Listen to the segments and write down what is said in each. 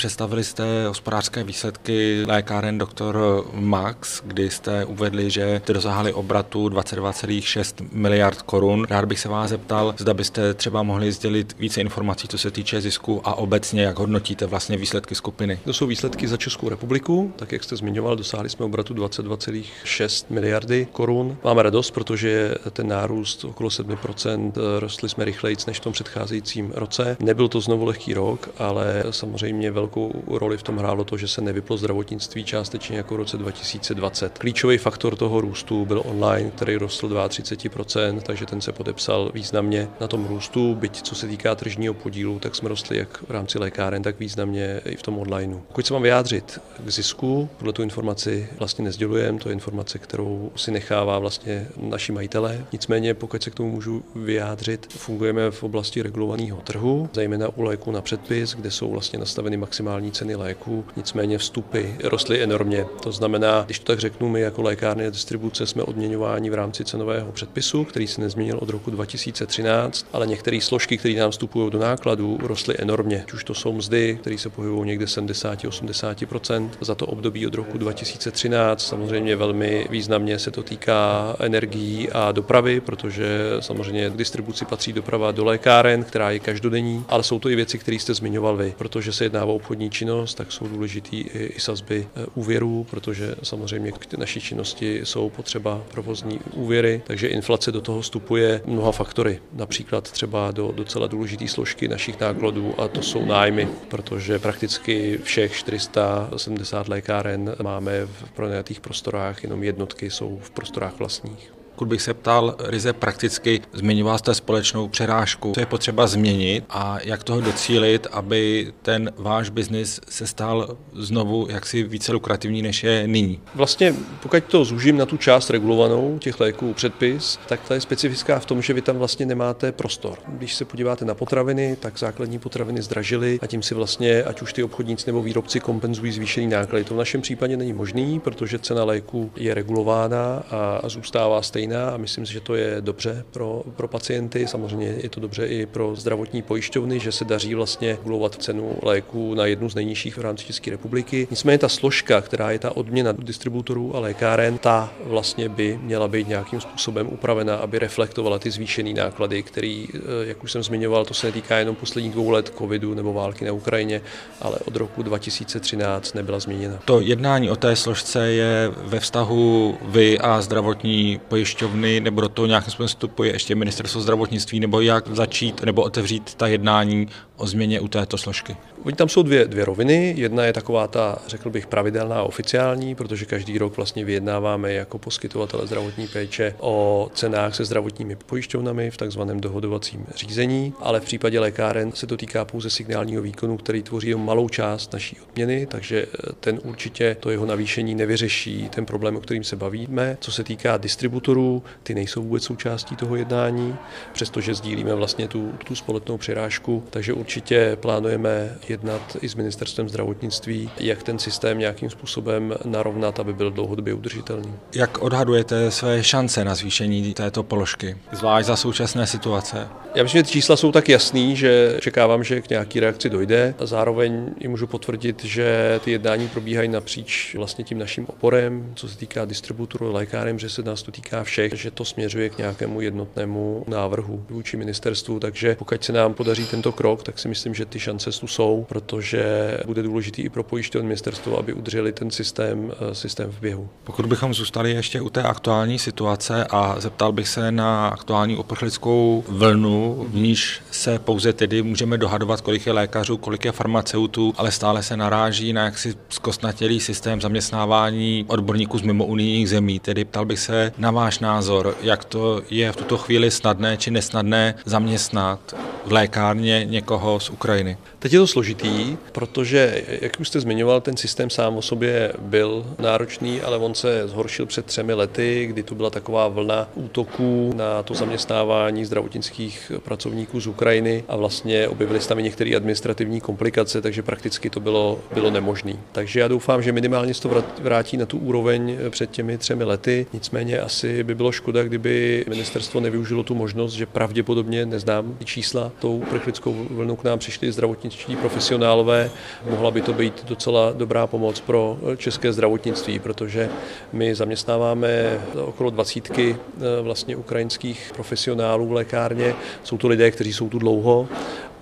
Představili jste hospodářské výsledky lékáren Dr. Max, kdy jste uvedli, že jste dosáhli obratu 22,6 miliard korun. Rád bych se vás zeptal, zda byste třeba mohli sdělit více informací, co se týče zisku a obecně, jak hodnotíte vlastně výsledky skupiny. To jsou výsledky za Českou republiku, tak jak jste zmiňoval, dosáhli jsme obratu 22,6 miliardy korun. Máme radost, protože ten nárůst okolo 7% rostli jsme rychleji než v tom předcházejícím roce. Nebyl to znovu lehký rok, ale samozřejmě velkou velkou roli v tom hrálo to, že se nevyplo zdravotnictví částečně jako v roce 2020. Klíčový faktor toho růstu byl online, který rostl 32%, takže ten se podepsal významně na tom růstu, byť co se týká tržního podílu, tak jsme rostli jak v rámci lékáren, tak významně i v tom onlineu. Pokud se mám vyjádřit k zisku, tuhle tu informaci vlastně nezdělujeme, to je informace, kterou si nechává vlastně naši majitele. Nicméně, pokud se k tomu můžu vyjádřit, fungujeme v oblasti regulovaného trhu, zejména u léku na předpis, kde jsou vlastně nastaveny maximální maximální ceny léků, nicméně vstupy rostly enormně. To znamená, když to tak řeknu, my jako lékárny a distribuce jsme odměňováni v rámci cenového předpisu, který se nezměnil od roku 2013, ale některé složky, které nám vstupují do nákladů, rostly enormně. Už to jsou mzdy, které se pohybují někde 70-80% za to období od roku 2013. Samozřejmě velmi významně se to týká energií a dopravy, protože samozřejmě k distribuci patří doprava do lékáren, která je každodenní, ale jsou to i věci, které jste zmiňoval vy, protože se jedná o obchodní činnost, tak jsou důležitý i sazby e, úvěrů, protože samozřejmě k naší činnosti jsou potřeba provozní úvěry, takže inflace do toho vstupuje mnoha faktory, například třeba do docela důležité složky našich nákladů a to jsou nájmy, protože prakticky všech 470 lékáren máme v pronajatých prostorách, jenom jednotky jsou v prostorách vlastních. Pokud bych se ptal ryze prakticky, zmiňoval jste společnou přerážku, co je potřeba změnit a jak toho docílit, aby ten váš biznis se stal znovu jaksi více lukrativní, než je nyní? Vlastně, pokud to zúžím na tu část regulovanou těch léků předpis, tak ta je specifická v tom, že vy tam vlastně nemáte prostor. Když se podíváte na potraviny, tak základní potraviny zdražily a tím si vlastně, ať už ty obchodníci nebo výrobci kompenzují zvýšený náklady. To v našem případě není možný, protože cena léku je regulována a zůstává stejná stejná a myslím si, že to je dobře pro, pro pacienty. Samozřejmě je to dobře i pro zdravotní pojišťovny, že se daří vlastně regulovat cenu léků na jednu z nejnižších v rámci České republiky. Nicméně ta složka, která je ta odměna distributorů a lékáren, ta vlastně by měla být nějakým způsobem upravena, aby reflektovala ty zvýšené náklady, které, eh, jak už jsem zmiňoval, to se netýká jenom posledních dvou let covidu nebo války na Ukrajině, ale od roku 2013 nebyla změněna. To jednání o té složce je ve vztahu vy a zdravotní pojišťovny pojišťovny nebo do toho nějakým způsobem vstupuje ještě ministerstvo zdravotnictví, nebo jak začít nebo otevřít ta jednání o změně u této složky? Oni tam jsou dvě, dvě roviny. Jedna je taková ta, řekl bych, pravidelná oficiální, protože každý rok vlastně vyjednáváme jako poskytovatele zdravotní péče o cenách se zdravotními pojišťovnami v takzvaném dohodovacím řízení, ale v případě lékáren se to týká pouze signálního výkonu, který tvoří malou část naší odměny, takže eh, ten určitě to jeho navýšení nevyřeší ten problém, o kterým se bavíme. Co se týká distributorů, ty nejsou vůbec součástí toho jednání, přestože sdílíme vlastně tu, tu společnou přirážku, takže určitě plánujeme jednat i s ministerstvem zdravotnictví, jak ten systém nějakým způsobem narovnat, aby byl dlouhodobě udržitelný. Jak odhadujete své šance na zvýšení této položky, zvlášť za současné situace? Já myslím, že ty čísla jsou tak jasný, že čekávám, že k nějaký reakci dojde. A zároveň i můžu potvrdit, že ty jednání probíhají napříč vlastně tím naším oporem, co se týká distributorů lékáren, že se nás to týká všech, že to směřuje k nějakému jednotnému návrhu vůči ministerstvu. Takže pokud se nám podaří tento krok, tak si myslím, že ty šance tu jsou, protože bude důležitý i pro pojišťovny ministerstvo, aby udrželi ten systém, eh, systém v běhu. Pokud bychom zůstali ještě u té aktuální situace a zeptal bych se na aktuální uprchlickou vlnu, v níž se pouze tedy můžeme dohadovat, kolik je lékařů, kolik je farmaceutů, ale stále se naráží na jaksi zkostnatělý systém zaměstnávání odborníků z mimo unijních zemí. Tedy ptal bych se na váš názor, jak to je v tuto chvíli snadné či nesnadné zaměstnat v lékárně někoho toho z Ukrajiny? Teď je to složitý, protože, jak už jste zmiňoval, ten systém sám o sobě byl náročný, ale on se zhoršil před třemi lety, kdy tu byla taková vlna útoků na to zaměstnávání zdravotnických pracovníků z Ukrajiny a vlastně objevily se tam i některé administrativní komplikace, takže prakticky to bylo, bylo nemožné. Takže já doufám, že minimálně se to vrátí na tu úroveň před těmi třemi lety. Nicméně asi by bylo škoda, kdyby ministerstvo nevyužilo tu možnost, že pravděpodobně neznám čísla, tou uprchlickou vlnou k nám přišli zdravotničtí profesionálové. Mohla by to být docela dobrá pomoc pro české zdravotnictví, protože my zaměstnáváme okolo dvacítky eh, vlastně ukrajinských profesionálů v lékárně. Jsou to lidé, kteří jsou tu dlouho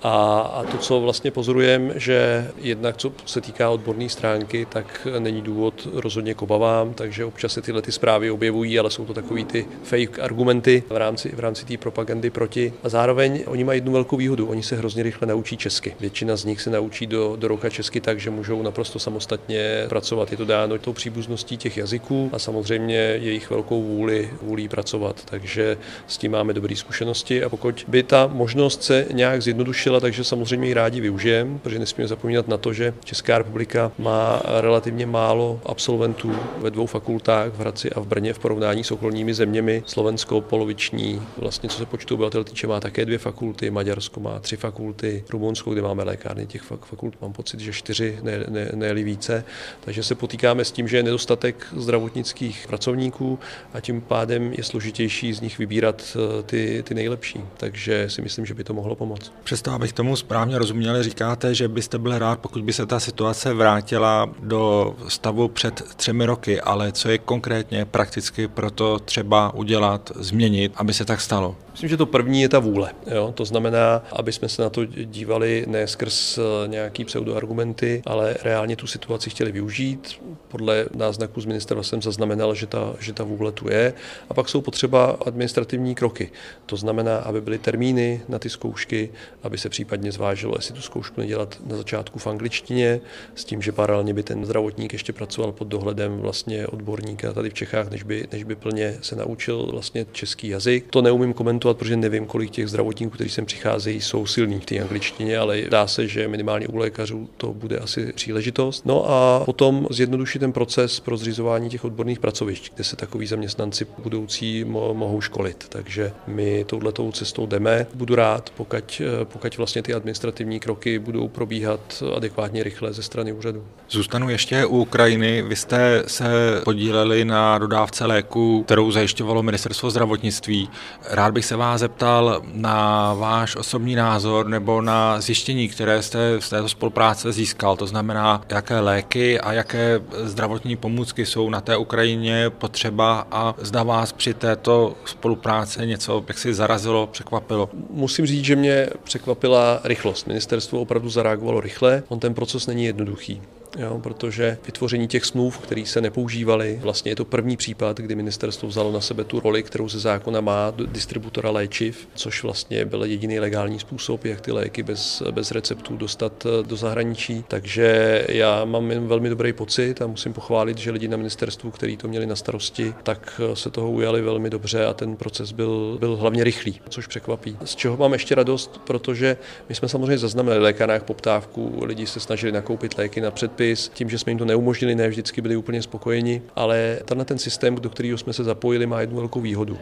a, a to, co vlastně pozorujeme, že jednak co se týká odborné stránky, tak není důvod rozhodně k obavám, takže občas se tyhle ty zprávy objevují, ale jsou to takový ty fake argumenty v rámci, v rámci té propagandy proti. A zároveň oni mají jednu velkou výhodu, oni se hrozně rychle naučí česky. Většina z nich se naučí do, do roka česky tak, že můžou naprosto samostatně pracovat. Je to dáno tou příbuzností těch jazyků a samozřejmě jejich velkou vůli, vůli pracovat. Takže s tím máme dobré zkušenosti a pokud by ta možnost se nějak zjednodušila, zlepšila, takže samozřejmě ji rádi využijeme, protože nesmíme zapomínat na to, že Česká republika má relativně málo absolventů ve dvou fakultách v Hradci a v Brně v porovnání s okolními zeměmi. Slovensko poloviční, vlastně co se počtu obyvatel týče, má také dvě fakulty, Maďarsko má tři fakulty, Rumunsko, kde máme lékárny těch fakult, mám pocit, že čtyři, ne, ne, ne více. Takže se potýkáme s tím, že je nedostatek zdravotnických pracovníků a tím pádem je složitější z nich vybírat eh, ty, ty nejlepší. Takže si myslím, že by to mohlo pomoct. Přesto abych tomu správně rozuměl, říkáte, že byste byl rád, pokud by se ta situace vrátila do stavu před třemi roky, ale co je konkrétně prakticky pro to třeba udělat, změnit, aby se tak stalo? Myslím, že to první je ta vůle. Jo? To znamená, aby jsme se na to dívali ne skrz eh, nějaký pseudoargumenty, ale reálně tu situaci chtěli využít. Podle náznaku z ministerstva jsem zaznamenal, že ta, že ta vůle tu je. A pak jsou potřeba administrativní kroky. To znamená, aby byly termíny na ty zkoušky, aby se případně zvážilo, jestli tu zkoušku nedělat na začátku v angličtině, s tím, že paralelně by ten zdravotník ještě pracoval pod dohledem vlastně odborníka tady v Čechách, než by, než by plně se naučil vlastně český jazyk. To neumím komentovat, protože nevím, kolik těch zdravotníků, kteří sem přicházejí, jsou silní v té angličtině, ale dá se, že minimálně u lékařů to bude asi příležitost. No a potom zjednodušit ten proces pro zřizování těch odborných pracovišť, kde se takový zaměstnanci budoucí mohou školit. Takže my touhletou cestou jdeme. Budu rád, pokud pokud vlastně ty administrativní kroky budou probíhat adekvátně rychle ze strany úřadu. Zůstanu ještě u Ukrajiny. Vy jste se podíleli na dodávce léku, kterou zajišťovalo ministerstvo zdravotnictví. Rád bych se vás zeptal na váš osobní názor nebo na zjištění, které jste z této spolupráce získal. To znamená, jaké léky a jaké zdravotní pomůcky jsou na té Ukrajině potřeba a zda vás při této spolupráci něco jak si zarazilo, překvapilo. Musím říct, že mě překvapila rychlost. Ministerstvo opravdu zareagovalo rychle. On ten proces není jednoduchý jo, protože vytvoření těch smluv, které se nepoužívaly, vlastně je to první případ, kdy ministerstvo vzalo na sebe tu roli, kterou ze zákona má distributora léčiv, což vlastně byl jediný legální způsob, jak ty léky bez, bez receptů dostat eh, do zahraničí. Takže já mám jen velmi dobrý pocit a musím pochválit, že lidi na ministerstvu, kteří to měli na starosti, tak eh, se toho ujali velmi dobře a ten proces byl, byl hlavně rychlý, což překvapí. Z čeho mám ještě radost, protože my jsme samozřejmě zaznamenali lékárnách poptávku, lidi se snažili nakoupit léky na před předpis, tím, že jsme jim to neumožnili, ne vždycky byli úplně spokojeni, ale tenhle ten systém, do kterého jsme se zapojili, má jednu velkou výhodu.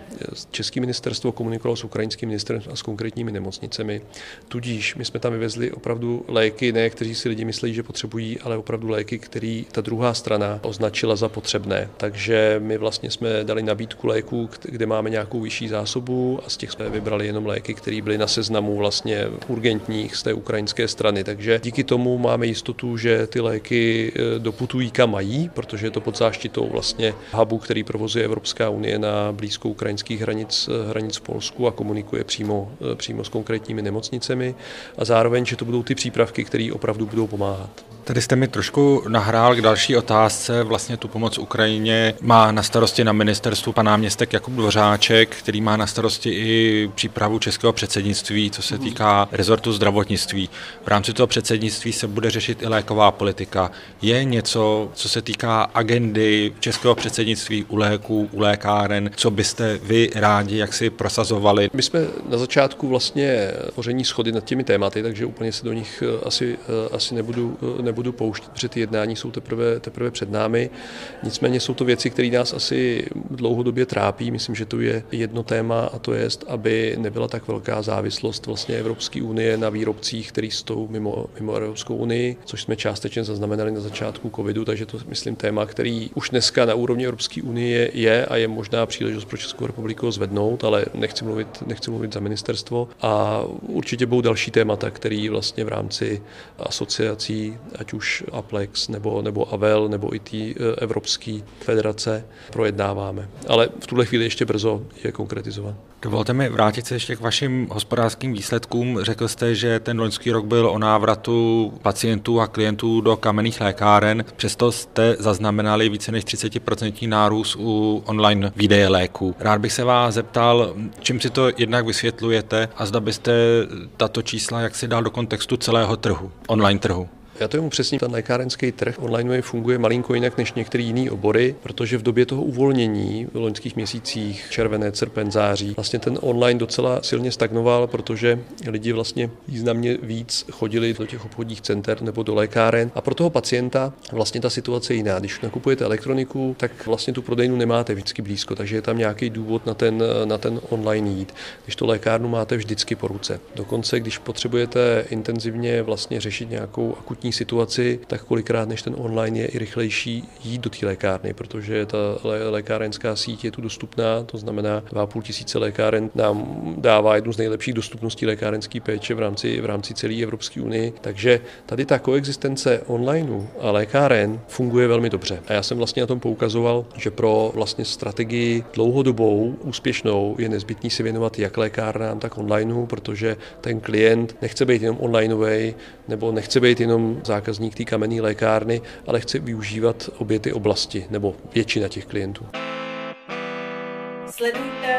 České ministerstvo komunikovalo s ukrajinským ministerstvem a s konkrétními nemocnicemi, tudíž my jsme tam vyvezli opravdu léky, ne kteří si lidi myslí, že potřebují, ale opravdu léky, které ta druhá strana označila za potřebné. Takže my vlastně jsme dali nabídku léků, kde máme nějakou vyšší zásobu a z těch jsme vybrali jenom léky, které byly na seznamu vlastně urgentních z té ukrajinské strany. Takže díky tomu máme jistotu, že ty léky léky eh, doputují kam mají, protože je to pod záštitou vlastně hubu, který provozuje Evropská unie na blízkou ukrajinských hranic, eh, hranic v Polsku a komunikuje přímo, eh, přímo s konkrétními nemocnicemi a zároveň, že to budou ty přípravky, které opravdu budou pomáhat. Tady jste mi trošku nahrál k další otázce. Vlastně tu pomoc Ukrajině má na starosti na ministerstvu pan náměstek Jakub Dvořáček, který má na starosti i přípravu českého předsednictví, co se týká rezortu zdravotnictví. V rámci toho předsednictví se bude řešit i léková politika republika. Je něco, co se týká agendy českého předsednictví u léků, u lékáren, co byste vy rádi jak si prosazovali? My jsme na začátku vlastně poření schody nad těmi tématy, takže úplně se do nich eh, asi, eh, asi nebudu, eh, nebudu pouštět, protože ty jednání jsou teprve, teprve před námi. Nicméně jsou to věci, které nás asi dlouhodobě trápí. Myslím, že to je jedno téma a to je, aby nebyla tak velká závislost vlastně Evropské unie na výrobcích, který jsou mimo, mimo Evropskou unii, což jsme částečně zaznamenali na začátku covidu, takže to myslím téma, který už dneska na úrovni Evropské unie je a je možná příležitost pro Českou republiku zvednout, ale nechci mluvit, nechci mluvit za ministerstvo. A určitě budou další témata, které vlastně v rámci asociací, ať už Aplex nebo, nebo Avel nebo i ty eh, Evropské federace projednáváme. Ale v tuhle chvíli ještě brzo je konkretizovat. Dovolte mi vrátit se ještě k vašim hospodářským výsledkům. Řekl jste, že ten loňský rok byl o návratu pacientů a klientů do kamenných lékáren. Přesto jste zaznamenali více než 30% nárůst u online výdeje léků. Rád bych se vás zeptal, čím si to jednak vysvětlujete a zda byste tato čísla jak si dal do kontextu celého trhu, online trhu. Já to jemu přesně, ten lékárenský trh online funguje malinko jinak než některé jiné obory, protože v době toho uvolnění v loňských měsících, červené, srpen, září, vlastně ten online docela silně stagnoval, protože lidi vlastně významně víc chodili do těch obchodních center nebo do lékáren a pro toho pacienta vlastně ta situace je jiná. Když nakupujete elektroniku, tak vlastně tu prodejnu nemáte vždycky blízko, takže je tam nějaký důvod na ten, na ten online jít. Když to lékárnu máte vždycky po ruce. Dokonce, když potřebujete intenzivně vlastně řešit nějakou akutní akutní situaci, tak kolikrát než ten online je i rychlejší jít do té lékárny, protože ta lékárenská síť je tu dostupná, to znamená 2,5 tisíce lékáren nám dává jednu z nejlepších dostupností lékárenské péče v rámci, v rámci celé Evropské unie. Takže tady ta koexistence onlineu a lékáren funguje velmi dobře. A já jsem vlastně na tom poukazoval, že pro vlastně strategii dlouhodobou, úspěšnou je nezbytný si věnovat jak lékárnám, tak onlineu, protože ten klient nechce být jenom onlineový, nebo nechce být jenom zákazník té kamenné lékárny, ale chce využívat obě ty oblasti, nebo většina těch klientů. Sledujte